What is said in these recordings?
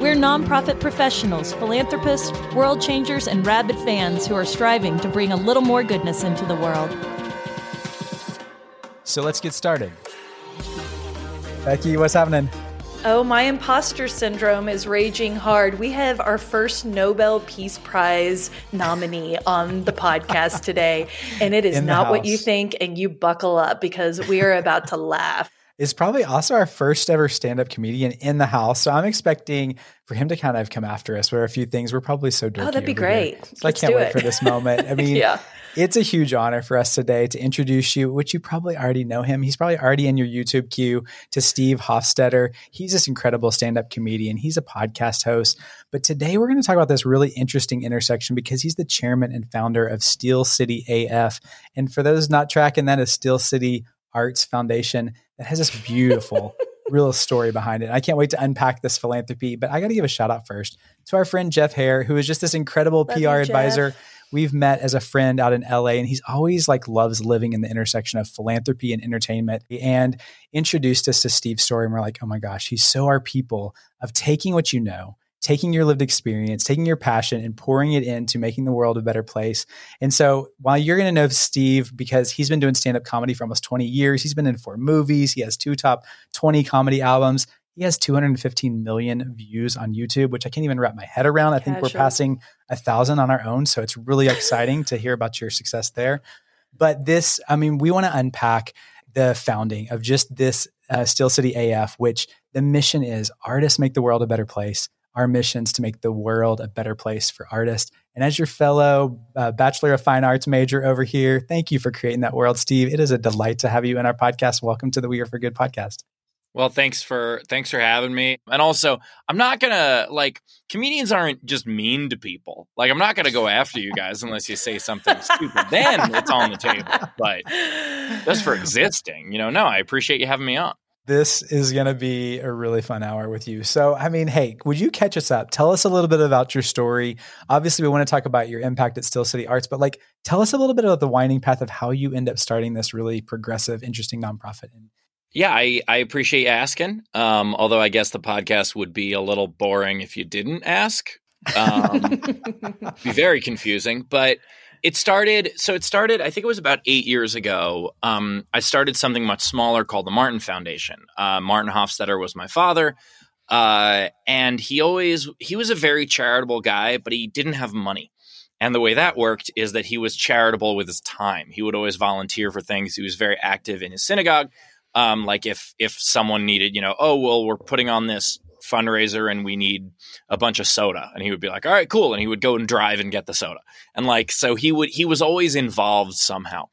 We're nonprofit professionals, philanthropists, world changers, and rabid fans who are striving to bring a little more goodness into the world. So, let's get started. Becky, what's happening? Oh, my imposter syndrome is raging hard. We have our first Nobel Peace Prize nominee on the podcast today, and it is not house. what you think, and you buckle up because we are about to laugh is probably also our first ever stand up comedian in the house. So I'm expecting for him to kind of come after us with a few things. We're probably so dirty. Oh, that'd be great. So I can't wait it. for this moment. I mean, yeah. it's a huge honor for us today to introduce you, which you probably already know him. He's probably already in your YouTube queue to Steve Hofstetter. He's this incredible stand up comedian. He's a podcast host. But today we're going to talk about this really interesting intersection because he's the chairman and founder of Steel City AF. And for those not tracking, that is Steel City Arts Foundation that has this beautiful real story behind it. I can't wait to unpack this philanthropy, but I got to give a shout out first to our friend Jeff Hare, who is just this incredible Love PR you, advisor. We've met as a friend out in LA and he's always like loves living in the intersection of philanthropy and entertainment and introduced us to Steve's story and we're like, "Oh my gosh, he's so our people of taking what you know taking your lived experience, taking your passion and pouring it into making the world a better place. And so while you're going to know Steve because he's been doing stand up comedy for almost 20 years, he's been in four movies, he has two top 20 comedy albums. He has 215 million views on YouTube, which I can't even wrap my head around. I think we're passing a thousand on our own. So it's really exciting to hear about your success there. But this, I mean, we want to unpack the founding of just this uh, Steel City AF, which the mission is artists make the world a better place our missions to make the world a better place for artists. And as your fellow uh, Bachelor of Fine Arts major over here, thank you for creating that world, Steve. It is a delight to have you in our podcast. Welcome to the We Are for Good podcast. Well, thanks for thanks for having me. And also, I'm not gonna like comedians aren't just mean to people. Like I'm not gonna go after you guys unless you say something stupid. Then it's on the table. But just for existing, you know, no, I appreciate you having me on. This is going to be a really fun hour with you. So, I mean, hey, would you catch us up? Tell us a little bit about your story. Obviously, we want to talk about your impact at Steel City Arts, but like, tell us a little bit about the winding path of how you end up starting this really progressive, interesting nonprofit. Yeah, I, I appreciate you asking. Um, although I guess the podcast would be a little boring if you didn't ask. Um, be very confusing, but it started, so it started, I think it was about eight years ago. Um, I started something much smaller called the Martin Foundation. Uh, Martin Hofstetter was my father. Uh, and he always, he was a very charitable guy, but he didn't have money. And the way that worked is that he was charitable with his time. He would always volunteer for things. He was very active in his synagogue. Um, like if if someone needed, you know, oh well, we're putting on this fundraiser and we need a bunch of soda. And he would be like all right cool. And he would go and drive and get the soda. And like so he would he was always involved somehow.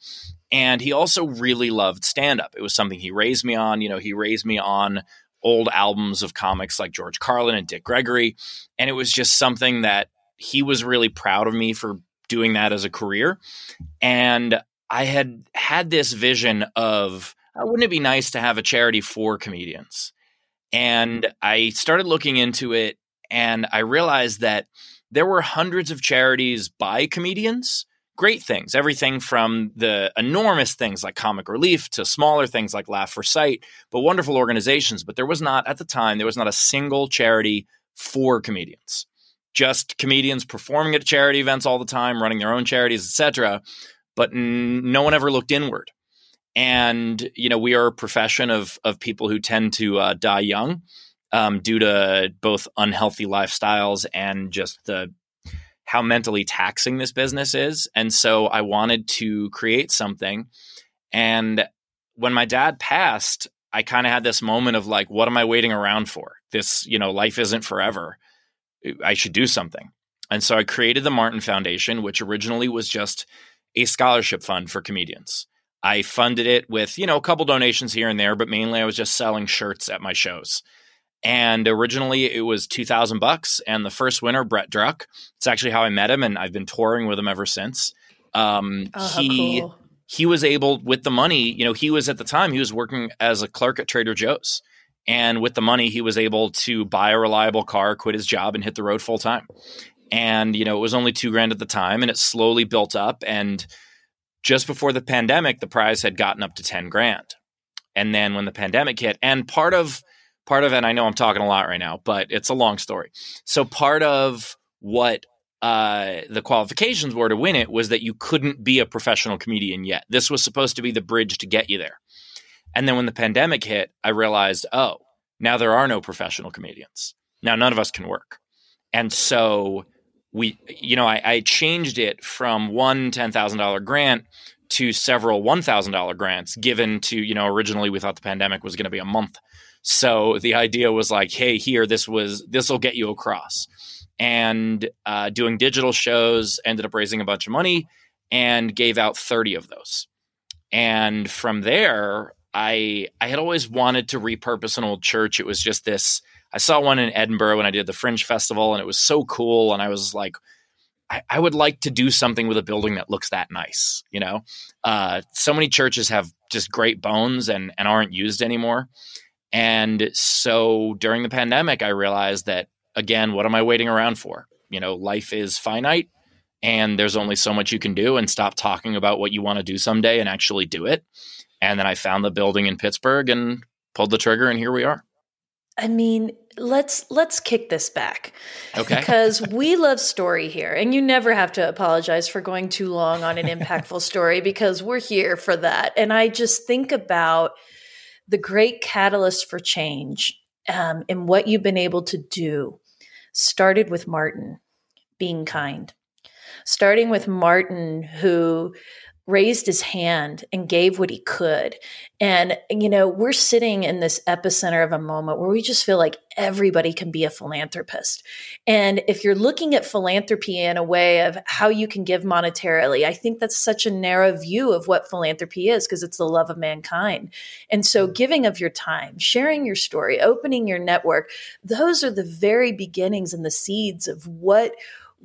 And he also really loved stand up it was something he raised me on. You know he raised me on old albums of comics like George Carlin and Dick Gregory. And it was just something that he was really proud of me for doing that as a career. And I had had this vision of uh, wouldn't it be nice to have a charity for comedians and I started looking into it and I realized that there were hundreds of charities by comedians. Great things, everything from the enormous things like Comic Relief to smaller things like Laugh for Sight, but wonderful organizations. But there was not, at the time, there was not a single charity for comedians. Just comedians performing at charity events all the time, running their own charities, etc. But n- no one ever looked inward and you know we are a profession of of people who tend to uh, die young um, due to both unhealthy lifestyles and just the how mentally taxing this business is. And so i wanted to create something. And when my dad passed i kind of had this moment of like what am i waiting around for? This you know life isn't forever. I should do something. And so i created the martin foundation which originally was just a scholarship fund for comedians I funded it with, you know, a couple donations here and there, but mainly I was just selling shirts at my shows. And originally it was 2000 bucks and the first winner Brett Druck, it's actually how I met him and I've been touring with him ever since. Um, oh, he cool. he was able with the money. You know, he was at the time he was working as a clerk at Trader Joe's, and with the money he was able to buy a reliable car, quit his job, and hit the road full time. And you know, it was only two grand at the time, and it slowly built up. And just before the pandemic, the prize had gotten up to ten grand. And then when the pandemic hit, and part of part of it, I know I'm talking a lot right now, but it's a long story. So part of what uh, the qualifications were to win it was that you couldn't be a professional comedian yet. This was supposed to be the bridge to get you there. And then when the pandemic hit, I realized, oh, now there are no professional comedians. Now none of us can work. And so we, you know, I, I changed it from one $10,000 grant to several $1,000 grants given to, you know, originally we thought the pandemic was going to be a month. So the idea was like, hey, here, this was, this will get you across and uh, doing digital shows, ended up raising a bunch of money and gave out 30 of those. And from there, I I had always wanted to repurpose an old church. It was just this. I saw one in Edinburgh when I did the Fringe Festival, and it was so cool. And I was like, I, I would like to do something with a building that looks that nice. You know, uh, so many churches have just great bones and and aren't used anymore. And so during the pandemic, I realized that again, what am I waiting around for? You know, life is finite and there's only so much you can do and stop talking about what you want to do someday and actually do it. And then I found the building in Pittsburgh and pulled the trigger and here we are. I mean, let's let's kick this back. Okay. Because we love story here and you never have to apologize for going too long on an impactful story because we're here for that. And I just think about the great catalyst for change um, and what you've been able to do started with Martin being kind, starting with Martin, who raised his hand and gave what he could. And, you know, we're sitting in this epicenter of a moment where we just feel like everybody can be a philanthropist. And if you're looking at philanthropy in a way of how you can give monetarily, I think that's such a narrow view of what philanthropy is because it's the love of mankind. And so mm-hmm. giving of your time, sharing your story, opening your network, those are the very beginnings and the seeds of what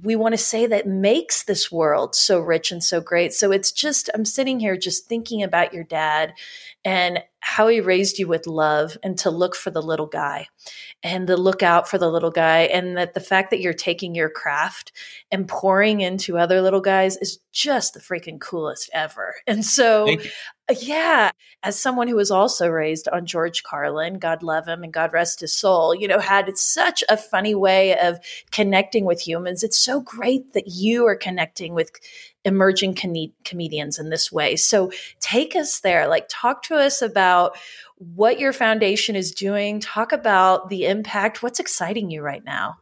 we want to say that makes this world so rich and so great. So it's just, I'm sitting here just thinking about your dad and how he raised you with love and to look for the little guy and to look out for the little guy. And that the fact that you're taking your craft and pouring into other little guys is just the freaking coolest ever. And so, yeah, as someone who was also raised on George Carlin, God love him and God rest his soul, you know, had such a funny way of connecting with humans. It's so great that you are connecting with emerging com- comedians in this way. So take us there. Like, talk to us about what your foundation is doing. Talk about the impact. What's exciting you right now?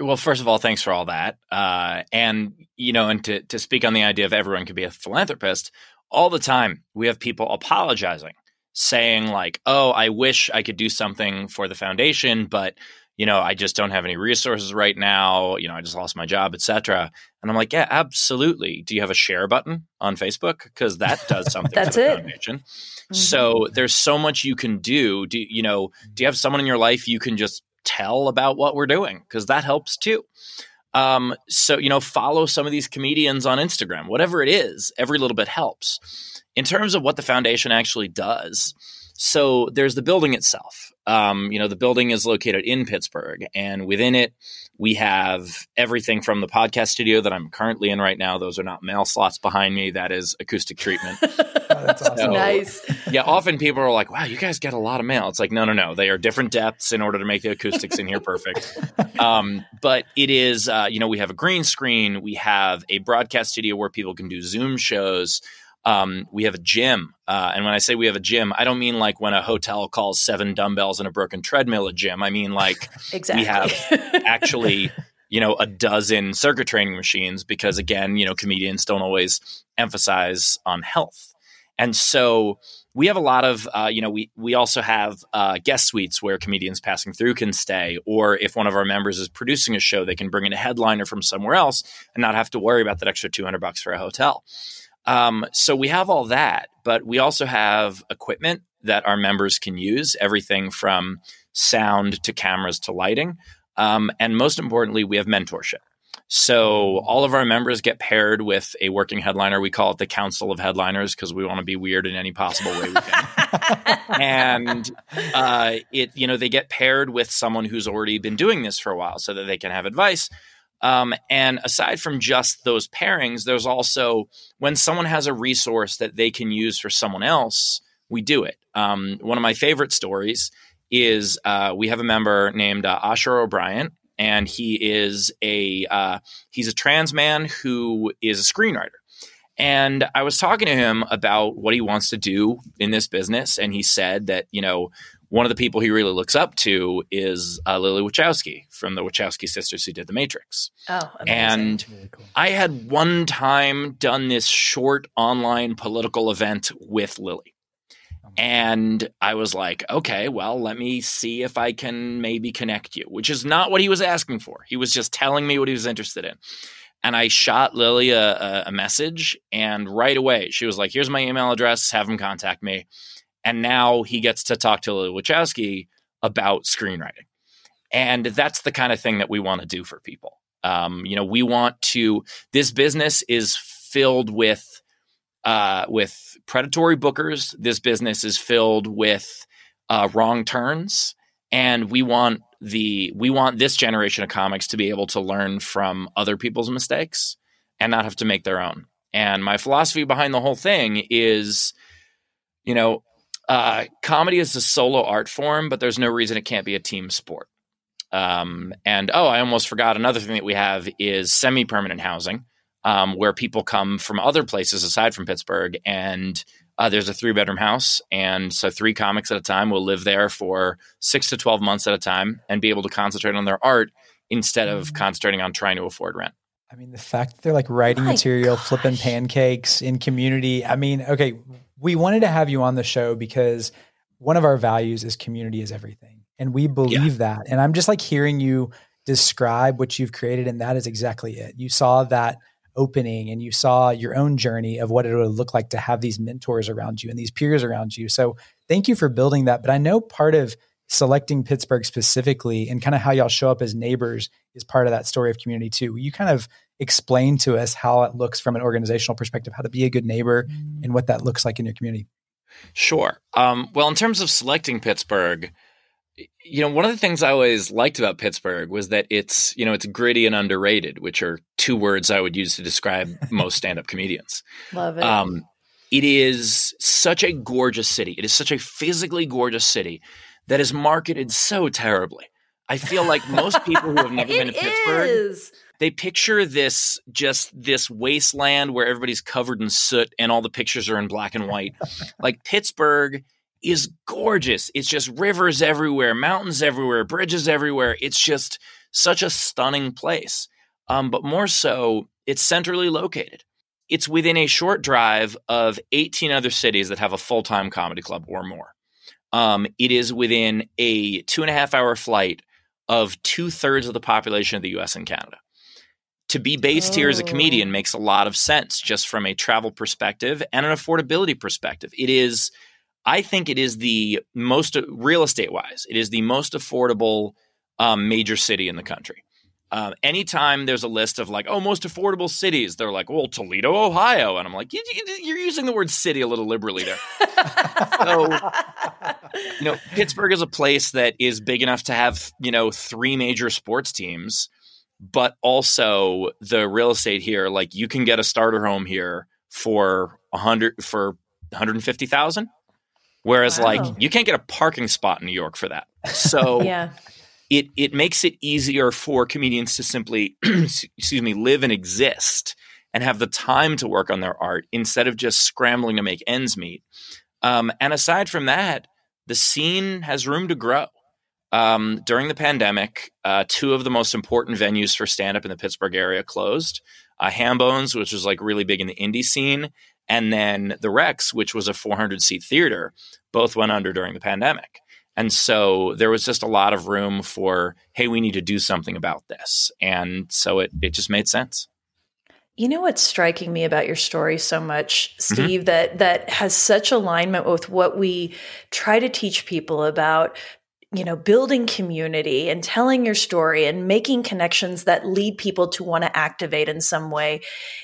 Well, first of all, thanks for all that. Uh, and, you know, and to, to speak on the idea of everyone could be a philanthropist, all the time we have people apologizing, saying, like, oh, I wish I could do something for the foundation, but you know, I just don't have any resources right now. You know, I just lost my job, etc. And I'm like, yeah, absolutely. Do you have a share button on Facebook? Because that does something That's it. Mm-hmm. So there's so much you can do. Do you know? Do you have someone in your life you can just tell about what we're doing? Because that helps too. Um, so you know, follow some of these comedians on Instagram. Whatever it is, every little bit helps. In terms of what the foundation actually does, so there's the building itself. Um, you know, the building is located in Pittsburgh, and within it, we have everything from the podcast studio that I'm currently in right now. Those are not mail slots behind me. That is acoustic treatment. oh, that's awesome. So, nice. yeah, often people are like, "Wow, you guys get a lot of mail." It's like, no, no, no. They are different depths in order to make the acoustics in here perfect. Um, but it is, uh, you know, we have a green screen. We have a broadcast studio where people can do Zoom shows. Um, we have a gym. Uh, and when I say we have a gym, I don't mean like when a hotel calls seven dumbbells and a broken treadmill a gym. I mean like exactly. we have actually, you know, a dozen circuit training machines because again, you know, comedians don't always emphasize on health. And so we have a lot of, uh, you know, we we also have uh, guest suites where comedians passing through can stay, or if one of our members is producing a show, they can bring in a headliner from somewhere else and not have to worry about that extra two hundred bucks for a hotel. Um, so we have all that, but we also have equipment that our members can use, everything from sound to cameras to lighting. Um, and most importantly, we have mentorship. So all of our members get paired with a working headliner. We call it the Council of Headliners because we want to be weird in any possible way we can. and uh, it, you know, they get paired with someone who's already been doing this for a while so that they can have advice. Um, and aside from just those pairings, there's also when someone has a resource that they can use for someone else, we do it. Um, one of my favorite stories is uh, we have a member named uh, Asher O'Brien, and he is a uh, he's a trans man who is a screenwriter. And I was talking to him about what he wants to do in this business, and he said that you know one of the people he really looks up to is uh, Lily Wachowski from the Wachowski sisters who did The Matrix. Oh, amazing. and really cool. I had one time done this short online political event with Lily. And I was like, okay, well, let me see if I can maybe connect you, which is not what he was asking for. He was just telling me what he was interested in. And I shot Lily a, a message, and right away she was like, here's my email address, have him contact me. And now he gets to talk to Lily Wachowski about screenwriting. And that's the kind of thing that we want to do for people. Um, you know, we want to, this business is filled with uh, with predatory bookers. This business is filled with uh, wrong turns, and we want the we want this generation of comics to be able to learn from other people's mistakes and not have to make their own. And my philosophy behind the whole thing is, you know, uh, comedy is a solo art form, but there's no reason it can't be a team sport. Um, and oh, I almost forgot another thing that we have is semi permanent housing um, where people come from other places aside from Pittsburgh. And uh, there's a three bedroom house. And so three comics at a time will live there for six to 12 months at a time and be able to concentrate on their art instead of mm-hmm. concentrating on trying to afford rent. I mean, the fact that they're like writing My material, gosh. flipping pancakes in community. I mean, okay, we wanted to have you on the show because one of our values is community is everything. And we believe yeah. that. And I'm just like hearing you describe what you've created. And that is exactly it. You saw that opening and you saw your own journey of what it would look like to have these mentors around you and these peers around you. So thank you for building that. But I know part of selecting Pittsburgh specifically and kind of how y'all show up as neighbors is part of that story of community too. You kind of explain to us how it looks from an organizational perspective, how to be a good neighbor and what that looks like in your community? Sure. Um, well, in terms of selecting Pittsburgh, you know, one of the things I always liked about Pittsburgh was that it's, you know, it's gritty and underrated, which are two words I would use to describe most stand-up comedians. Love it. Um, it is such a gorgeous city. It is such a physically gorgeous city that is marketed so terribly. I feel like most people who have never been to Pittsburgh, is. They picture this just this wasteland where everybody's covered in soot and all the pictures are in black and white. like Pittsburgh is gorgeous. It's just rivers everywhere, mountains everywhere, bridges everywhere. It's just such a stunning place. Um, but more so, it's centrally located. It's within a short drive of 18 other cities that have a full time comedy club or more. Um, it is within a two and a half hour flight of two thirds of the population of the US and Canada. To be based oh. here as a comedian oh. makes a lot of sense just from a travel perspective and an affordability perspective. It is I think it is the most real estate wise, it is the most affordable um, major city in the country. Uh, anytime there's a list of like, oh, most affordable cities, they're like, well, Toledo, Ohio. And I'm like, you're using the word city a little liberally there. so, you know, Pittsburgh is a place that is big enough to have, you know, three major sports teams, but also the real estate here, like you can get a starter home here for a hundred, for 150,000 Whereas wow. like you can't get a parking spot in New York for that. So yeah. it it makes it easier for comedians to simply excuse me live and exist and have the time to work on their art instead of just scrambling to make ends meet. Um, and aside from that, the scene has room to grow. Um, during the pandemic, uh, two of the most important venues for stand up in the Pittsburgh area closed. Uh, Hambones, which was like really big in the indie scene, and then the Rex, which was a 400 seat theater, both went under during the pandemic. And so there was just a lot of room for, hey, we need to do something about this. And so it, it just made sense. You know what's striking me about your story so much, mm-hmm. Steve, mm-hmm. that that has such alignment with what we try to teach people about you know, building community and telling your story and making connections that lead people to want to activate in some way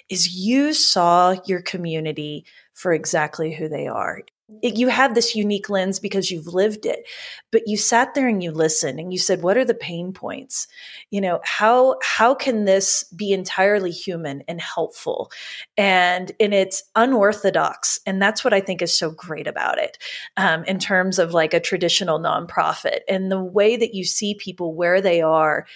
is you saw your community for exactly who they are it, you have this unique lens because you've lived it but you sat there and you listened and you said what are the pain points? You know how how can this be entirely human and helpful? And and it's unorthodox and that's what i think is so great about it um, in terms of like a traditional nonprofit and the way that you see people where they are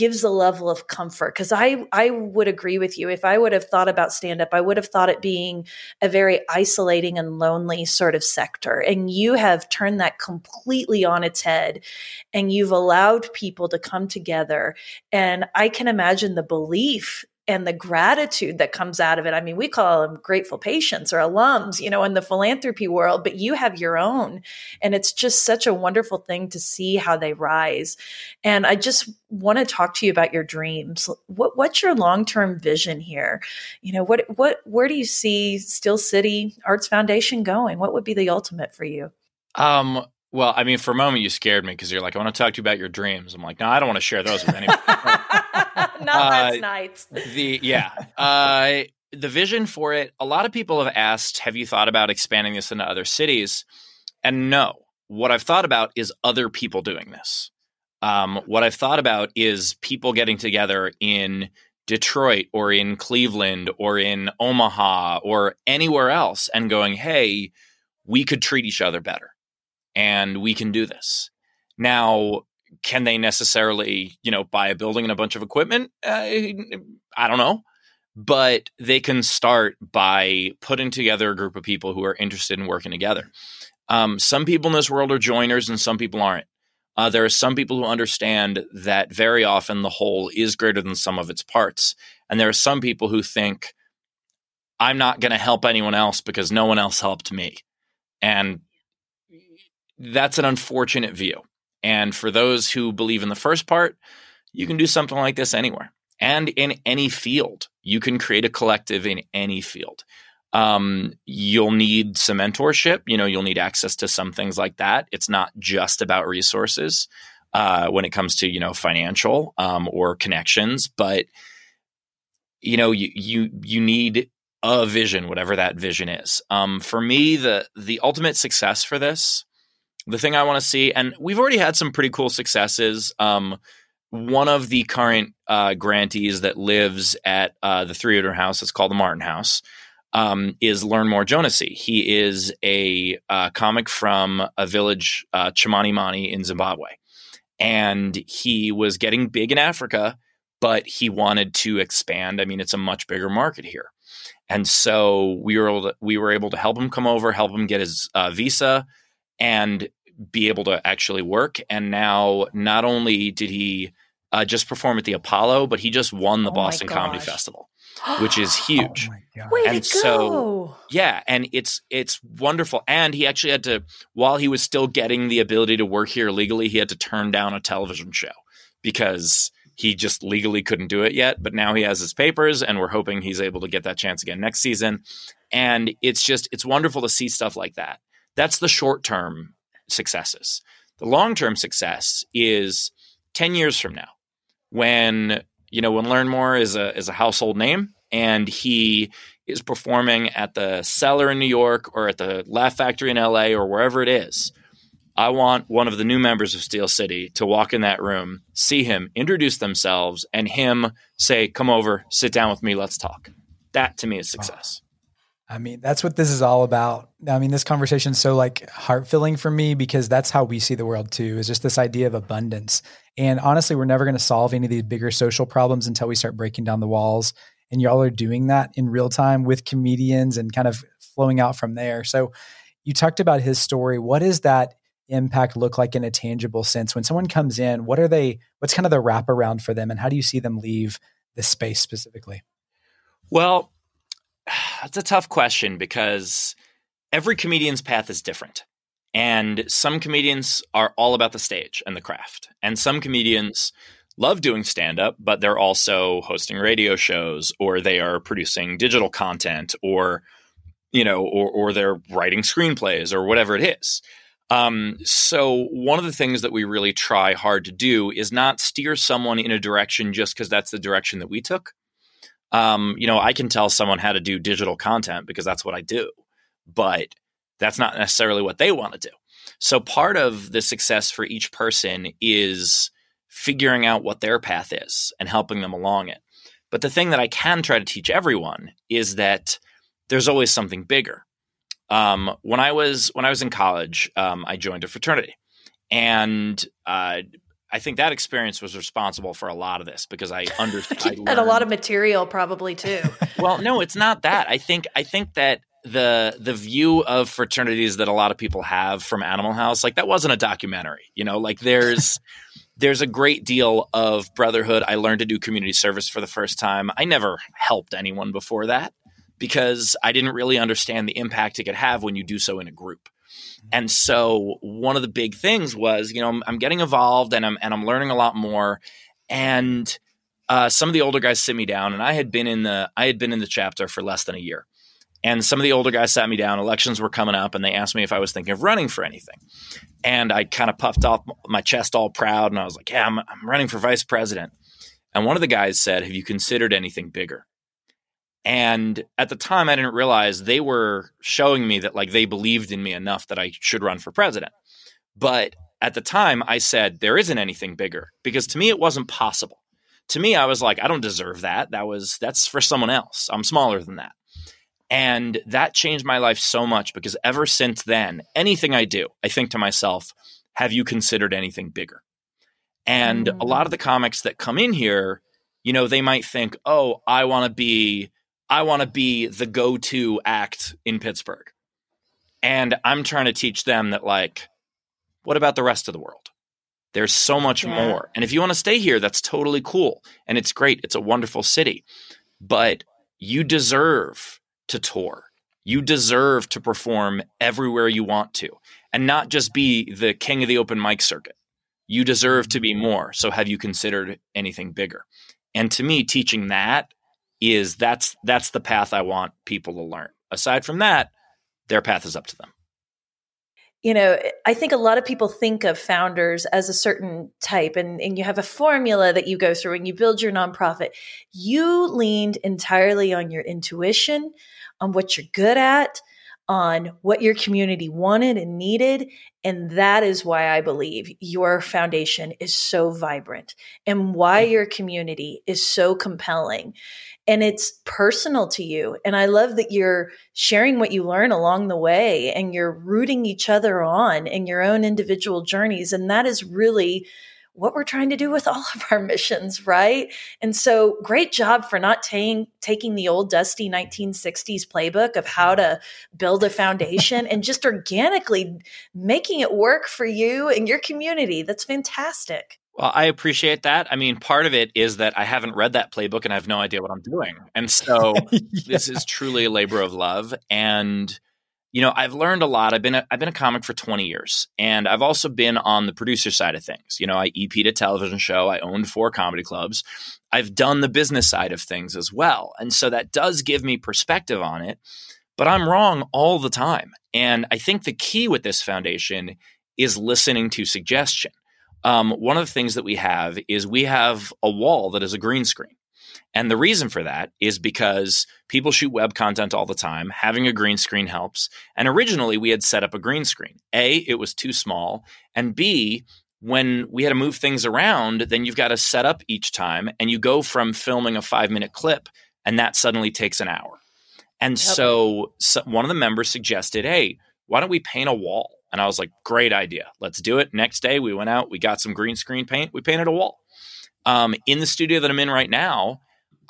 gives a level of comfort because i i would agree with you. If i would have thought about stand up i would have thought it being a very isolating and lonely sort of sector and you have turned that completely on its head and you've allowed people to come together and i can imagine the belief and the gratitude that comes out of it. I mean, we call them grateful patients or alums, you know, in the philanthropy world, but you have your own. And it's just such a wonderful thing to see how they rise. And I just want to talk to you about your dreams. What, what's your long-term vision here? You know, what, what, where do you see Steel City Arts Foundation going? What would be the ultimate for you? Um, well, I mean, for a moment, you scared me because you're like, I want to talk to you about your dreams. I'm like, no, I don't want to share those with anyone. Not uh, last night. The yeah, uh, the vision for it. A lot of people have asked, have you thought about expanding this into other cities? And no, what I've thought about is other people doing this. Um, what I've thought about is people getting together in Detroit or in Cleveland or in Omaha or anywhere else and going, hey, we could treat each other better and we can do this. Now, can they necessarily, you know, buy a building and a bunch of equipment? Uh, I don't know. But they can start by putting together a group of people who are interested in working together. Um, some people in this world are joiners and some people aren't. Uh, there are some people who understand that very often the whole is greater than some of its parts. And there are some people who think, I'm not going to help anyone else because no one else helped me. And that's an unfortunate view. And for those who believe in the first part, you can do something like this anywhere and in any field. You can create a collective in any field. Um, you'll need some mentorship. You know, you'll need access to some things like that. It's not just about resources uh, when it comes to you know financial um, or connections, but you know you you you need a vision, whatever that vision is. Um, for me, the the ultimate success for this the thing I want to see, and we've already had some pretty cool successes. Um, one of the current uh, grantees that lives at uh, the Three Rooter House, it's called the Martin House, um, is Learnmore Jonasi. He is a uh, comic from a village, uh, Chimanimani in Zimbabwe. And he was getting big in Africa, but he wanted to expand. I mean, it's a much bigger market here. And so we were able to, we were able to help him come over, help him get his uh, visa, and be able to actually work. And now, not only did he uh, just perform at the Apollo, but he just won the oh Boston Comedy Festival, which is oh huge. Oh Way and to so, yeah, and it's it's wonderful. And he actually had to, while he was still getting the ability to work here legally, he had to turn down a television show because he just legally couldn't do it yet. But now he has his papers, and we're hoping he's able to get that chance again next season. And it's just it's wonderful to see stuff like that. That's the short term successes. The long term success is 10 years from now when, you know, when Learnmore is a, is a household name and he is performing at the cellar in New York or at the Laugh Factory in LA or wherever it is. I want one of the new members of Steel City to walk in that room, see him, introduce themselves, and him say, Come over, sit down with me, let's talk. That to me is success. I mean, that's what this is all about. I mean, this conversation is so like heart filling for me because that's how we see the world too, is just this idea of abundance. And honestly, we're never going to solve any of these bigger social problems until we start breaking down the walls. And y'all are doing that in real time with comedians and kind of flowing out from there. So you talked about his story. What does that impact look like in a tangible sense? When someone comes in, what are they, what's kind of the wraparound for them? And how do you see them leave this space specifically? Well, that's a tough question because every comedian's path is different. And some comedians are all about the stage and the craft. And some comedians love doing stand up, but they're also hosting radio shows or they are producing digital content or, you know, or, or they're writing screenplays or whatever it is. Um, so one of the things that we really try hard to do is not steer someone in a direction just because that's the direction that we took. Um, you know, I can tell someone how to do digital content because that's what I do, but that's not necessarily what they want to do. So part of the success for each person is figuring out what their path is and helping them along it. But the thing that I can try to teach everyone is that there's always something bigger. Um, when I was when I was in college, um, I joined a fraternity, and uh, I think that experience was responsible for a lot of this because I understood. and a lot of material, probably too. well, no, it's not that. I think I think that the the view of fraternities that a lot of people have from Animal House, like that wasn't a documentary. You know, like there's there's a great deal of brotherhood. I learned to do community service for the first time. I never helped anyone before that because I didn't really understand the impact it could have when you do so in a group. And so one of the big things was, you know, I'm, getting involved and I'm and I'm learning a lot more. And uh, some of the older guys sit me down, and I had been in the I had been in the chapter for less than a year. And some of the older guys sat me down. Elections were coming up, and they asked me if I was thinking of running for anything. And I kind of puffed off my chest, all proud, and I was like, "Yeah, I'm, I'm running for vice president." And one of the guys said, "Have you considered anything bigger?" And at the time, I didn't realize they were showing me that like they believed in me enough that I should run for president. But at the time, I said there isn't anything bigger because to me it wasn't possible. To me, I was like, I don't deserve that. That was that's for someone else. I'm smaller than that. And that changed my life so much because ever since then, anything I do, I think to myself, have you considered anything bigger? And mm. a lot of the comics that come in here, you know, they might think, oh, I want to be I want to be the go to act in Pittsburgh. And I'm trying to teach them that, like, what about the rest of the world? There's so much yeah. more. And if you want to stay here, that's totally cool. And it's great. It's a wonderful city. But you deserve to tour. You deserve to perform everywhere you want to and not just be the king of the open mic circuit. You deserve to be mm-hmm. more. So have you considered anything bigger? And to me, teaching that is that's that's the path I want people to learn. Aside from that, their path is up to them. You know, I think a lot of people think of founders as a certain type, and, and you have a formula that you go through and you build your nonprofit. You leaned entirely on your intuition, on what you're good at, on what your community wanted and needed. And that is why I believe your foundation is so vibrant and why mm-hmm. your community is so compelling and it's personal to you. And I love that you're sharing what you learn along the way and you're rooting each other on in your own individual journeys. And that is really what we're trying to do with all of our missions, right? And so great job for not taking taking the old dusty 1960s playbook of how to build a foundation and just organically making it work for you and your community. That's fantastic. Well, I appreciate that. I mean, part of it is that I haven't read that playbook and I have no idea what I'm doing. And so yeah. this is truly a labor of love. And, you know, I've learned a lot. I've been a, I've been a comic for 20 years. And I've also been on the producer side of things. You know, I EP'd a television show. I owned four comedy clubs. I've done the business side of things as well. And so that does give me perspective on it. But I'm wrong all the time. And I think the key with this foundation is listening to suggestion um, one of the things that we have is we have a wall that is a green screen. And the reason for that is because people shoot web content all the time. Having a green screen helps. And originally we had set up a green screen. A, it was too small. And B, when we had to move things around, then you've got to set up each time and you go from filming a five minute clip and that suddenly takes an hour. And yep. so, so one of the members suggested, hey, why don't we paint a wall? And I was like, great idea. Let's do it. Next day, we went out, we got some green screen paint, we painted a wall. Um, in the studio that I'm in right now,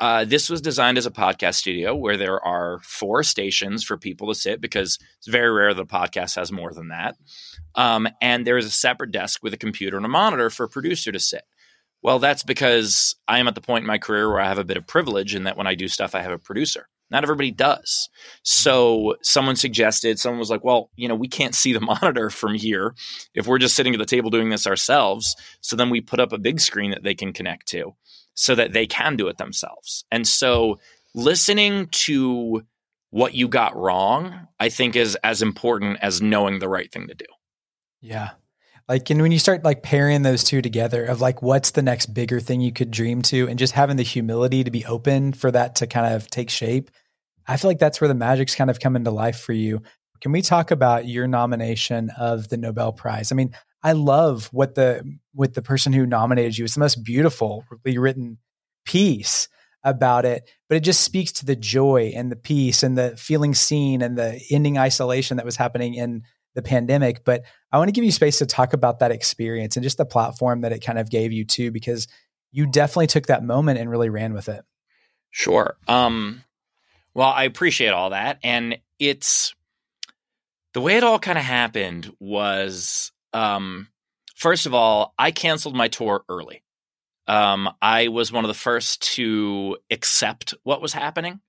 uh, this was designed as a podcast studio where there are four stations for people to sit because it's very rare that a podcast has more than that. Um, and there is a separate desk with a computer and a monitor for a producer to sit. Well, that's because I am at the point in my career where I have a bit of privilege in that when I do stuff, I have a producer. Not everybody does. So someone suggested, someone was like, well, you know, we can't see the monitor from here if we're just sitting at the table doing this ourselves. So then we put up a big screen that they can connect to so that they can do it themselves. And so listening to what you got wrong, I think is as important as knowing the right thing to do. Yeah. Like, and when you start like pairing those two together of like, what's the next bigger thing you could dream to, and just having the humility to be open for that to kind of take shape, I feel like that's where the magic's kind of come into life for you. Can we talk about your nomination of the Nobel Prize? I mean, I love what the with the person who nominated you. It's the most beautifully written piece about it, but it just speaks to the joy and the peace and the feeling seen and the ending isolation that was happening in the pandemic. But I want to give you space to talk about that experience and just the platform that it kind of gave you too, because you definitely took that moment and really ran with it. Sure. Um, well, I appreciate all that. And it's the way it all kind of happened was um, first of all, I canceled my tour early. Um, I was one of the first to accept what was happening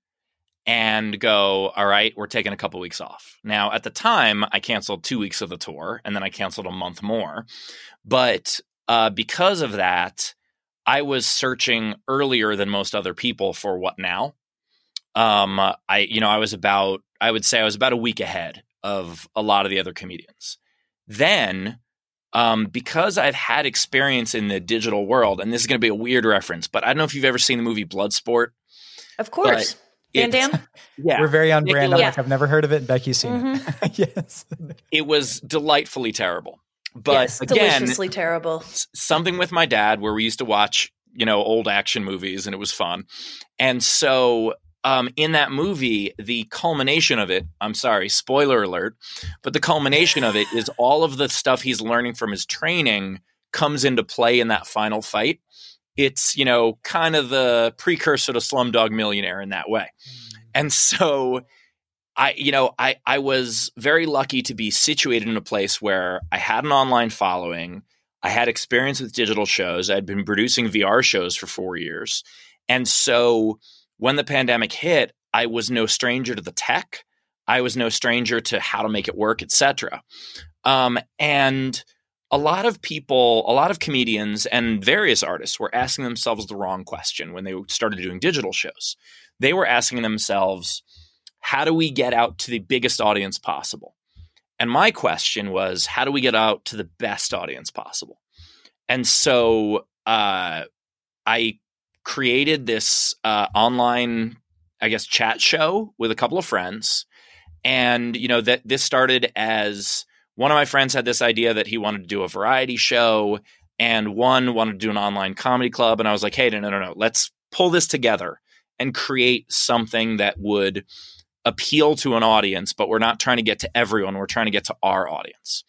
and go, all right, we're taking a couple weeks off. Now, at the time, I canceled two weeks of the tour and then I canceled a month more. But uh, because of that, I was searching earlier than most other people for what now. Um, I, you know, I was about, I would say I was about a week ahead of a lot of the other comedians. Then, um, because I've had experience in the digital world, and this is going to be a weird reference, but I don't know if you've ever seen the movie Bloodsport. Of course. Van Damme? Yeah. We're very on brand. Yeah. Like, I've never heard of it. Becky's seen mm-hmm. it. yes. It was delightfully terrible. But yes, again, deliciously terrible. Something with my dad where we used to watch, you know, old action movies and it was fun. And so um, in that movie, the culmination of it, I'm sorry, spoiler alert, but the culmination of it is all of the stuff he's learning from his training comes into play in that final fight it's you know kind of the precursor to Slumdog Millionaire in that way. Mm. And so I you know I I was very lucky to be situated in a place where I had an online following, I had experience with digital shows, I'd been producing VR shows for 4 years. And so when the pandemic hit, I was no stranger to the tech. I was no stranger to how to make it work, etc. Um, and a lot of people, a lot of comedians and various artists were asking themselves the wrong question when they started doing digital shows. They were asking themselves, how do we get out to the biggest audience possible? And my question was, how do we get out to the best audience possible? And so uh, I created this uh, online, I guess, chat show with a couple of friends. And, you know, that this started as one of my friends had this idea that he wanted to do a variety show, and one wanted to do an online comedy club. And I was like, hey, no, no, no, no. Let's pull this together and create something that would appeal to an audience, but we're not trying to get to everyone. We're trying to get to our audience.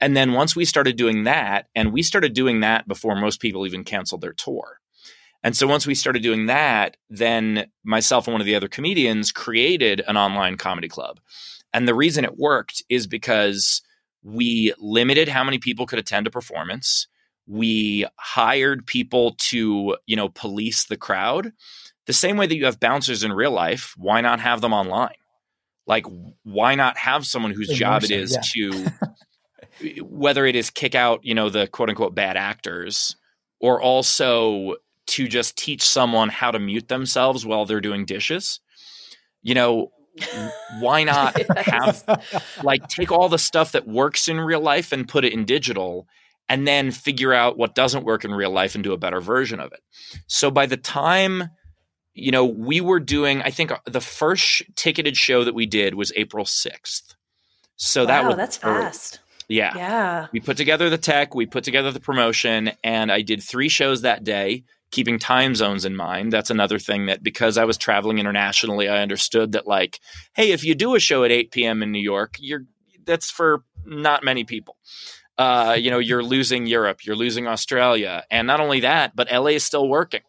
And then once we started doing that, and we started doing that before most people even canceled their tour. And so once we started doing that, then myself and one of the other comedians created an online comedy club. And the reason it worked is because we limited how many people could attend a performance. We hired people to, you know, police the crowd. The same way that you have bouncers in real life, why not have them online? Like, why not have someone whose job it is yeah. to, whether it is kick out, you know, the quote unquote bad actors, or also to just teach someone how to mute themselves while they're doing dishes? You know, why not yes. have like take all the stuff that works in real life and put it in digital and then figure out what doesn't work in real life and do a better version of it. So by the time you know we were doing i think uh, the first ticketed show that we did was april 6th so wow, that was that's fast. Yeah. Yeah. We put together the tech we put together the promotion and i did three shows that day keeping time zones in mind. That's another thing that because I was traveling internationally, I understood that like, hey, if you do a show at 8 p.m. in New York, you're that's for not many people. Uh, you know, you're losing Europe, you're losing Australia, and not only that, but LA is still working.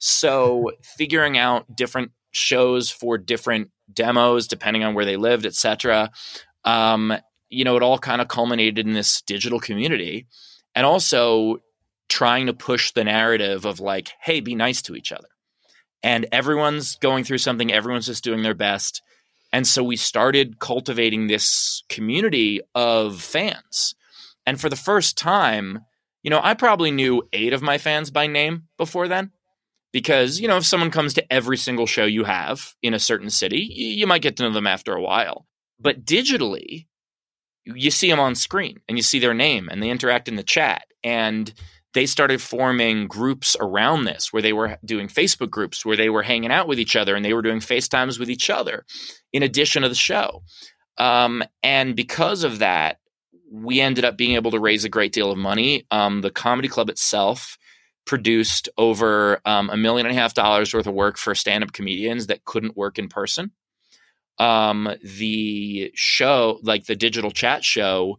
So figuring out different shows for different demos, depending on where they lived, etc. Um, you know, it all kind of culminated in this digital community, and also trying to push the narrative of like, hey, be nice to each other. And everyone's going through something, everyone's just doing their best. And so we started cultivating this community of fans. And for the first time, you know, I probably knew eight of my fans by name before then. Because, you know, if someone comes to every single show you have in a certain city, you might get to know them after a while. But digitally, you see them on screen and you see their name and they interact in the chat and they started forming groups around this where they were doing Facebook groups where they were hanging out with each other and they were doing FaceTimes with each other in addition to the show. Um, and because of that, we ended up being able to raise a great deal of money. Um, the comedy club itself produced over um, a million and a half dollars worth of work for stand up comedians that couldn't work in person. Um, the show, like the digital chat show,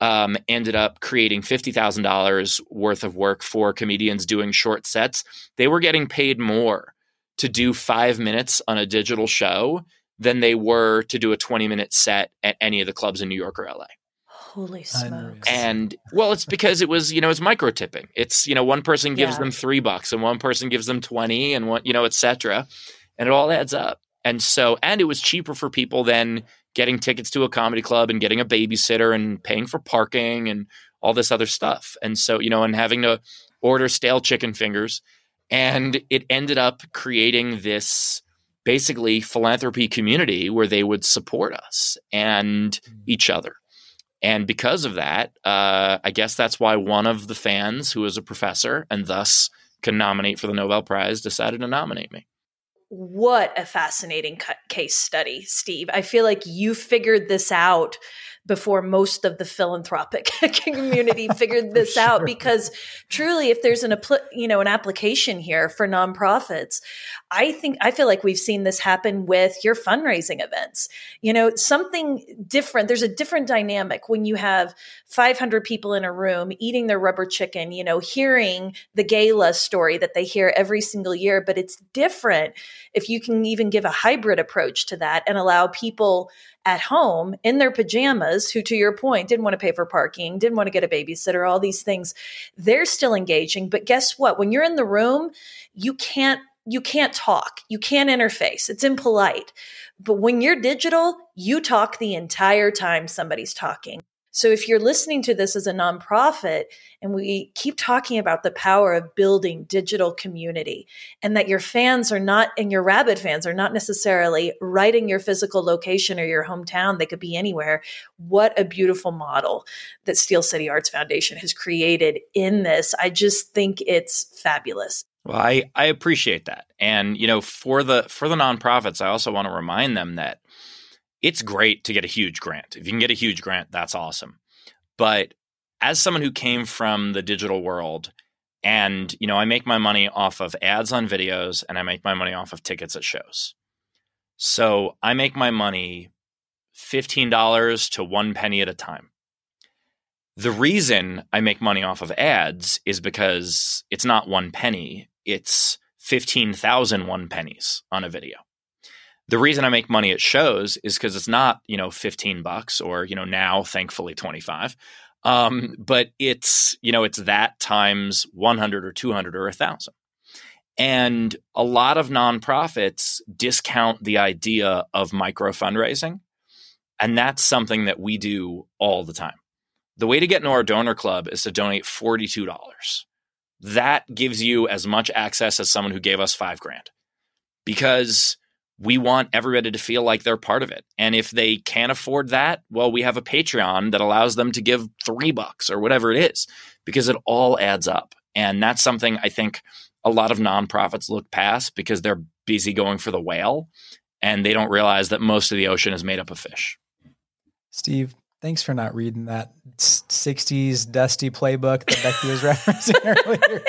um, ended up creating $50,000 worth of work for comedians doing short sets. They were getting paid more to do five minutes on a digital show than they were to do a 20 minute set at any of the clubs in New York or LA. Holy smokes. And well, it's because it was, you know, it's micro tipping. It's, you know, one person gives yeah. them three bucks and one person gives them 20 and one, you know, etc. And it all adds up. And so, and it was cheaper for people than getting tickets to a comedy club and getting a babysitter and paying for parking and all this other stuff. And so, you know, and having to order stale chicken fingers. And it ended up creating this basically philanthropy community where they would support us and mm. each other. And because of that, uh, I guess that's why one of the fans, who is a professor and thus can nominate for the Nobel Prize, decided to nominate me what a fascinating case study, Steve. I feel like you figured this out before most of the philanthropic community figured this sure. out because truly if there's an you know an application here for nonprofits i think i feel like we've seen this happen with your fundraising events you know something different there's a different dynamic when you have 500 people in a room eating their rubber chicken you know hearing the gala story that they hear every single year but it's different if you can even give a hybrid approach to that and allow people at home in their pajamas who to your point didn't want to pay for parking didn't want to get a babysitter all these things they're still engaging. But guess what? When you're in the room you can't you can't talk. You can't interface. It's impolite. But when you're digital you talk the entire time somebody's talking so if you're listening to this as a nonprofit and we keep talking about the power of building digital community and that your fans are not and your rabid fans are not necessarily right in your physical location or your hometown, they could be anywhere. What a beautiful model that Steel City Arts Foundation has created in this. I just think it's fabulous. Well, I, I appreciate that. And you know, for the for the nonprofits, I also want to remind them that it's great to get a huge grant. If you can get a huge grant, that's awesome. But as someone who came from the digital world, and you know, I make my money off of ads on videos and I make my money off of tickets at shows. So I make my money $15 to one penny at a time. The reason I make money off of ads is because it's not one penny, it's 15,000 one pennies on a video the reason I make money at shows is because it's not, you know, 15 bucks or, you know, now thankfully 25. Um, but it's, you know, it's that times 100 or 200 or 1,000. And a lot of nonprofits discount the idea of micro fundraising. And that's something that we do all the time. The way to get into our donor club is to donate $42. That gives you as much access as someone who gave us five grand because we want everybody to feel like they're part of it. And if they can't afford that, well, we have a Patreon that allows them to give three bucks or whatever it is, because it all adds up. And that's something I think a lot of nonprofits look past because they're busy going for the whale and they don't realize that most of the ocean is made up of fish. Steve, Thanks for not reading that 60s dusty playbook that Becky was referencing earlier.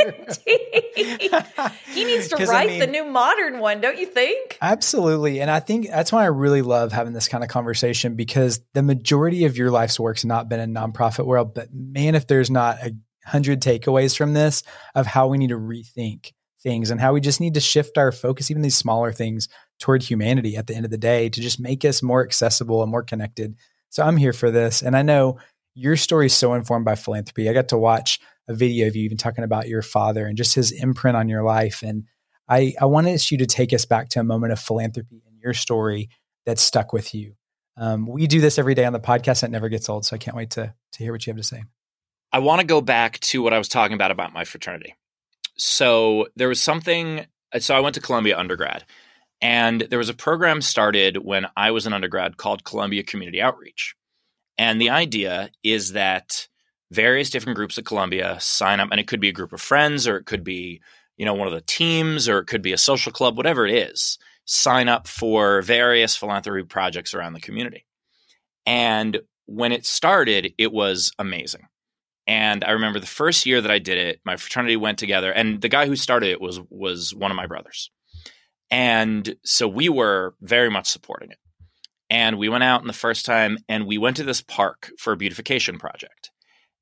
he needs to write I mean, the new modern one, don't you think? Absolutely. And I think that's why I really love having this kind of conversation because the majority of your life's work's not been in nonprofit world. But man, if there's not a hundred takeaways from this of how we need to rethink things and how we just need to shift our focus, even these smaller things, toward humanity at the end of the day to just make us more accessible and more connected so I'm here for this. And I know your story is so informed by philanthropy. I got to watch a video of you even talking about your father and just his imprint on your life. And I, I wanted you to take us back to a moment of philanthropy in your story that stuck with you. Um, we do this every day on the podcast. It never gets old. So I can't wait to, to hear what you have to say. I want to go back to what I was talking about about my fraternity. So there was something. So I went to Columbia undergrad, and there was a program started when I was an undergrad called Columbia Community Outreach. And the idea is that various different groups at Columbia sign up, and it could be a group of friends, or it could be, you know, one of the teams, or it could be a social club, whatever it is, sign up for various philanthropy projects around the community. And when it started, it was amazing. And I remember the first year that I did it, my fraternity went together, and the guy who started it was was one of my brothers. And so we were very much supporting it. And we went out in the first time and we went to this park for a beautification project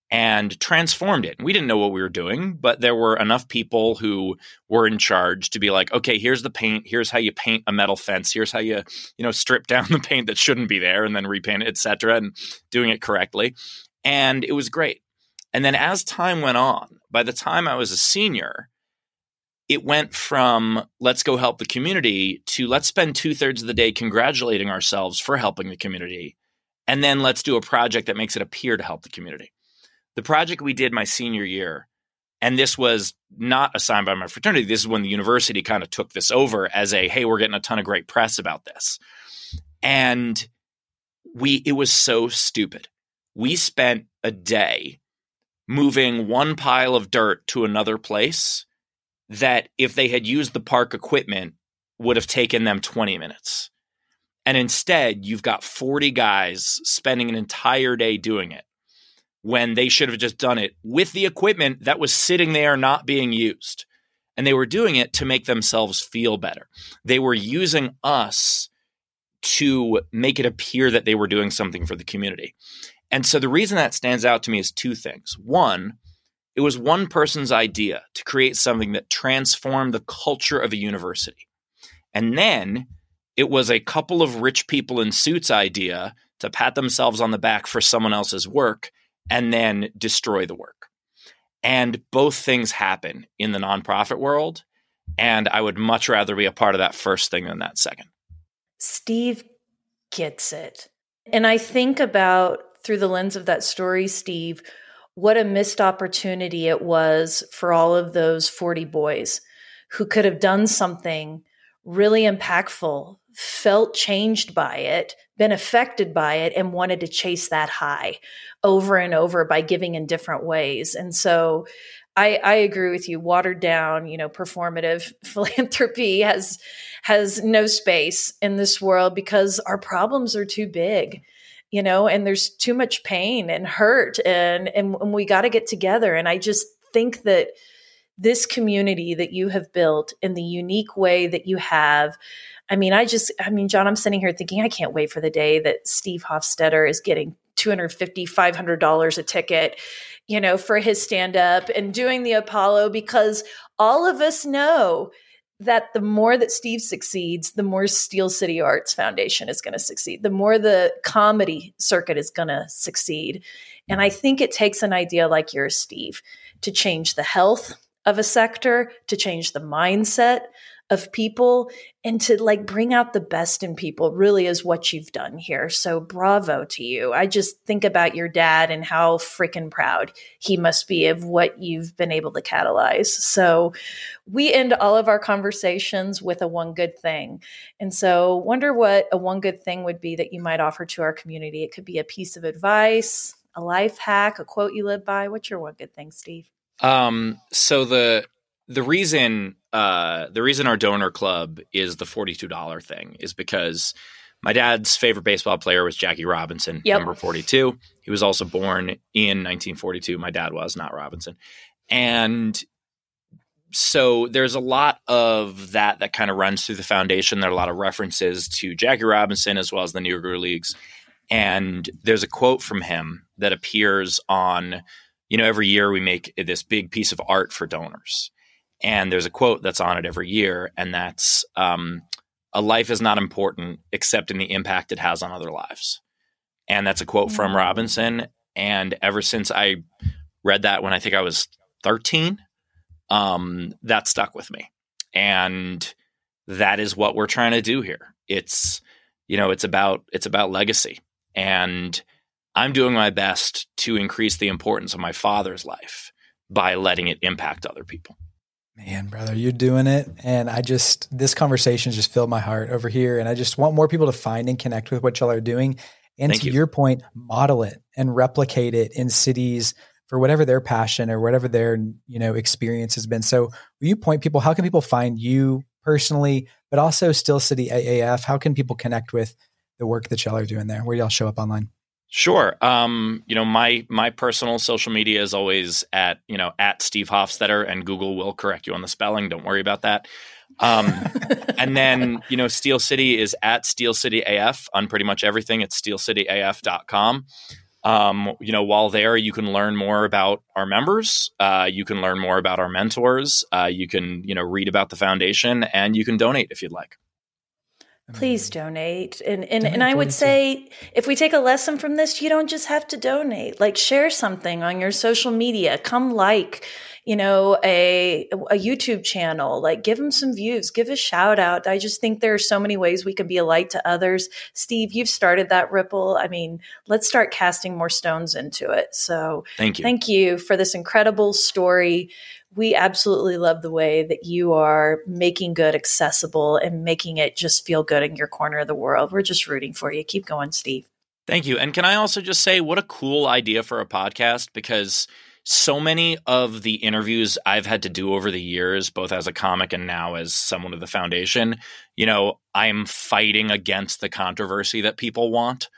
and transformed it. And we didn't know what we were doing, but there were enough people who were in charge to be like, okay, here's the paint. Here's how you paint a metal fence. Here's how you, you know, strip down the paint that shouldn't be there and then repaint it, etc., and doing it correctly. And it was great. And then as time went on, by the time I was a senior, it went from let's go help the community to let's spend two thirds of the day congratulating ourselves for helping the community. And then let's do a project that makes it appear to help the community the project we did my senior year, and this was not assigned by my fraternity. This is when the university kind of took this over as a hey, we're getting a ton of great press about this. And we it was so stupid. We spent a day moving one pile of dirt to another place that if they had used the park equipment would have taken them 20 minutes. And instead, you've got 40 guys spending an entire day doing it when they should have just done it with the equipment that was sitting there not being used. And they were doing it to make themselves feel better. They were using us to make it appear that they were doing something for the community. And so the reason that stands out to me is two things. One, it was one person's idea to create something that transformed the culture of a university. And then it was a couple of rich people in suits idea to pat themselves on the back for someone else's work and then destroy the work. And both things happen in the nonprofit world. And I would much rather be a part of that first thing than that second. Steve gets it. And I think about through the lens of that story, Steve, what a missed opportunity it was for all of those 40 boys who could have done something really impactful, felt changed by it, been affected by it, and wanted to chase that high over and over by giving in different ways. And so I, I agree with you. Watered down, you know, performative philanthropy has has no space in this world because our problems are too big you know and there's too much pain and hurt and and, and we got to get together. And i just think that this community that you have built in the unique way that you have I mean, I just, I mean, Jon, I'm sitting here thinking, I can't wait for the day that Steve Hofstetter is getting 250 $500 a ticket, you know, for his stand up and doing the Apollo because all of us know that the more that Steve succeeds, the more Steel City Arts Foundation is going to succeed, the more the comedy circuit is going to succeed. And I think it takes an idea like yours, Steve, to change the health of a sector, to change the mindset of people and to like bring out the best in people really is what you've done here. So bravo to you. I just think about your dad and how freaking proud he must be of what you've been able to catalyze. So we end all of our conversations with a one good thing. And so wonder what a one good thing would be that you might offer to our community. It could be a piece of advice, a life hack, a quote you live by. What's your one good thing, Steve? Um, so the the reason uh, the reason our donor club is the forty two dollar thing is because my dad's favorite baseball player was Jackie Robinson, yep. number forty two. He was also born in nineteen forty two. My dad was not Robinson, and so there's a lot of that that kind of runs through the foundation. There are a lot of references to Jackie Robinson as well as the Negro Leagues, and there's a quote from him that appears on. You know, every year we make this big piece of art for donors and there's a quote that's on it every year, and that's um, a life is not important except in the impact it has on other lives. And that's a quote from mm. Robinson. And ever since I read that when I think I was 13, um, that stuck with me. And that is what we're trying to do here. It's, you know, it's about it's about legacy. And I'm doing my best to increase the importance of my father's life by letting it impact other people. Man, brother, you're doing it. And I just, this conversation just filled my heart over here. And I just want more people to find and connect with what y'all are doing. And Thank to you. your point, model it and replicate it in cities for whatever their passion or whatever their you know experience has been. So, will you point people? How can people find you personally, but also Steel City AAF? How can people connect with the work that y'all are doing there? Where y'all show up online? Sure. Um, you know, my my personal social media is always at you know at Steve Hofstetter, and Google will correct you on the spelling. Don't worry about that. Um, and then you know, Steel City is at Steel City AF on pretty much everything. It's steelcityaf.com. Um, you know, while there, you can learn more about our members. Uh, you can learn more about our mentors. Uh, you can, you know, read about the foundation, and you can donate if you'd like. Please donate. And and, donate and I would say if we take a lesson from this, you don't just have to donate. Like share something on your social media. Come like, you know, a a YouTube channel. Like give them some views, give a shout out. I just think there are so many ways we can be a light to others. Steve, you've started that ripple. I mean, let's start casting more stones into it. So thank you. Thank you for this incredible story we absolutely love the way that you are making good accessible and making it just feel good in your corner of the world. We're just rooting for you. Keep going, Steve. Thank you. And can I also just say, what a cool idea for a podcast because so many of the interviews I've had to do over the years, both as a comic and now as someone of the foundation, you know, I'm fighting against the controversy that people want.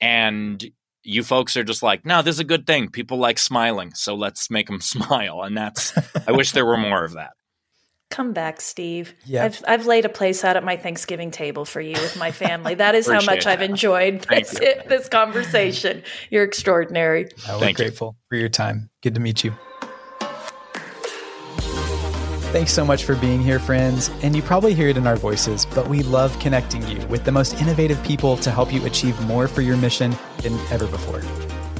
And you folks are just like, no, this is a good thing. People like smiling, so let's make them smile. And that's, I wish there were more of that. Come back, Steve. Yeah. I've, I've laid a place out at my Thanksgiving table for you with my family. That is how much that. I've enjoyed this, this conversation. You're extraordinary. we're Thank grateful you. for your time. Good to meet you. Thanks so much for being here, friends. And you probably hear it in our voices, but we love connecting you with the most innovative people to help you achieve more for your mission than ever before.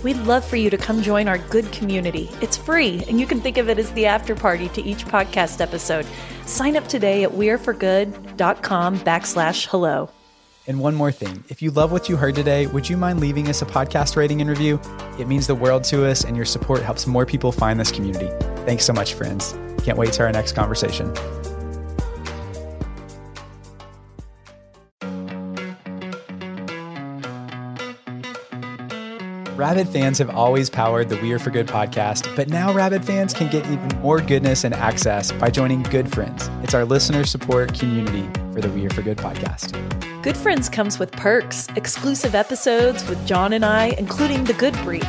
We'd love for you to come join our good community. It's free, and you can think of it as the after party to each podcast episode. Sign up today at weareforgood.com backslash hello. And one more thing if you love what you heard today, would you mind leaving us a podcast rating and review? It means the world to us, and your support helps more people find this community. Thanks so much, friends. Can't wait to our next conversation. Rabid fans have always powered the We Are for Good podcast, but now Rabid fans can get even more goodness and access by joining Good Friends. It's our listener support community for the We Are for Good podcast. Good Friends comes with perks, exclusive episodes with Jon and I, including the Good Brief